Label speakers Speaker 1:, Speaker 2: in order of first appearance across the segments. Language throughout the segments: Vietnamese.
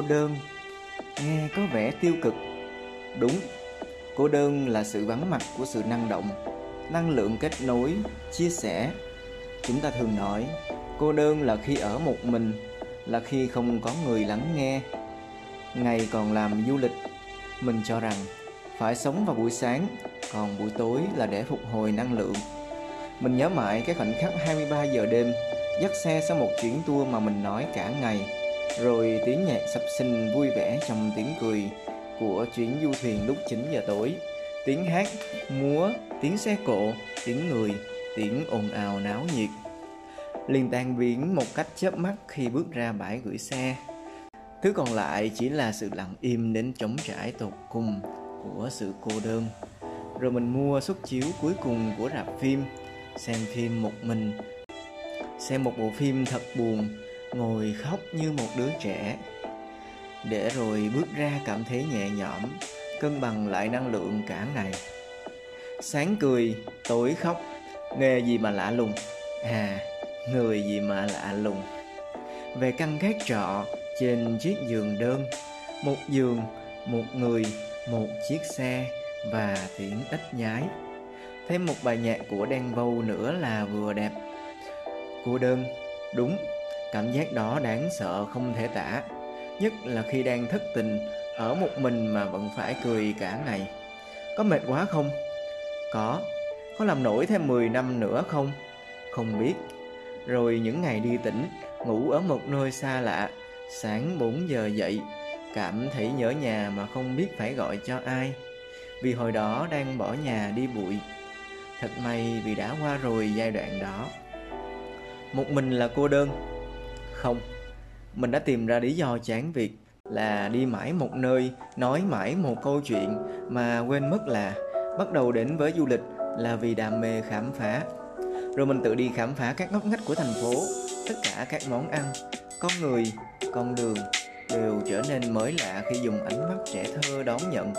Speaker 1: cô đơn. Nghe có vẻ tiêu cực. Đúng, cô đơn là sự vắng mặt của sự năng động, năng lượng kết nối, chia sẻ. Chúng ta thường nói, cô đơn là khi ở một mình, là khi không có người lắng nghe. Ngày còn làm du lịch, mình cho rằng phải sống vào buổi sáng, còn buổi tối là để phục hồi năng lượng. Mình nhớ mãi cái khoảnh khắc 23 giờ đêm, dắt xe sau một chuyến tour mà mình nói cả ngày rồi tiếng nhạc sập sinh vui vẻ trong tiếng cười của chuyến du thuyền lúc 9 giờ tối. Tiếng hát, múa, tiếng xe cộ, tiếng người, tiếng ồn ào náo nhiệt. Liền tan biến một cách chớp mắt khi bước ra bãi gửi xe. Thứ còn lại chỉ là sự lặng im đến trống trải tột cùng của sự cô đơn. Rồi mình mua suất chiếu cuối cùng của rạp phim, xem phim một mình. Xem một bộ phim thật buồn ngồi khóc như một đứa trẻ. Để rồi bước ra cảm thấy nhẹ nhõm, cân bằng lại năng lượng cả ngày. Sáng cười, tối khóc nghề gì mà lạ lùng. À người gì mà lạ lùng. Về căn gác trọ, trên chiếc giường đơn, một giường, một người, một chiếc xe và tiếng ếch nhái. Thêm một bài nhạc của đen vâu nữa là vừa đẹp. Cô đơn, đúng cảm giác đó đáng sợ không thể tả. Nhất là khi đang thất tình, ở một mình mà vẫn phải cười cả ngày. Có mệt quá không? Có. Có làm nổi thêm 10 năm nữa không? Không biết. Rồi những ngày đi tỉnh, ngủ ở một nơi xa lạ, sáng 4 giờ dậy, cảm thấy nhớ nhà mà không biết phải gọi cho ai. Vì hồi đó đang bỏ nhà đi bụi. Thật may vì đã qua rồi giai đoạn đó. Một mình là cô đơn không? Mình đã tìm ra lý do chán việc là đi mãi một nơi, nói mãi một câu chuyện mà quên mất là bắt đầu đến với du lịch là vì đam mê khám phá. Rồi mình tự đi khám phá các ngóc ngách của thành phố, tất cả các món ăn, con người, con đường đều trở nên mới lạ khi dùng ánh mắt trẻ thơ đón nhận.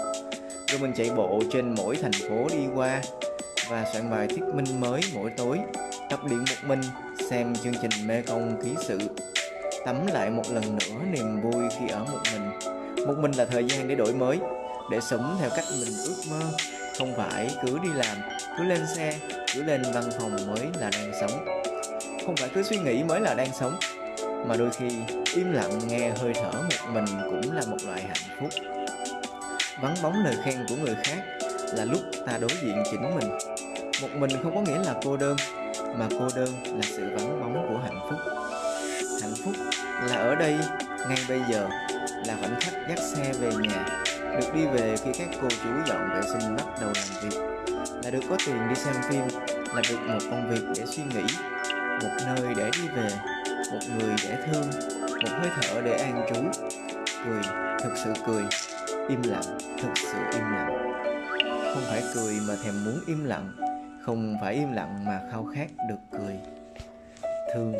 Speaker 1: Rồi mình chạy bộ trên mỗi thành phố đi qua và soạn bài thuyết minh mới mỗi tối tập luyện một mình, xem chương trình mê công ký sự. Tắm lại một lần nữa, niềm vui khi ở một mình. Một mình là thời gian để đổi mới, để sống theo cách mình ước mơ. Không phải cứ đi làm, cứ lên xe, cứ lên văn phòng mới là đang sống. Không phải cứ suy nghĩ mới là đang sống, mà đôi khi im lặng nghe hơi thở một mình cũng là một loại hạnh phúc. Vắng bóng lời khen của người khác là lúc ta đối diện chính mình. Một mình không có nghĩa là cô đơn mà cô đơn là sự vắng bóng của hạnh phúc. Hạnh phúc là ở đây, ngay bây giờ, là khoảnh khắc dắt xe về nhà, được đi về khi các cô chú dọn vệ sinh bắt đầu làm việc. Là được có tiền đi xem phim, là được một công việc để suy nghĩ, một nơi để đi về, một người để thương, một hơi thở để an trú. Cười, thực sự cười, im lặng, thực sự im lặng. Không phải cười mà thèm muốn im lặng không phải im lặng mà khao khát được cười. Thương.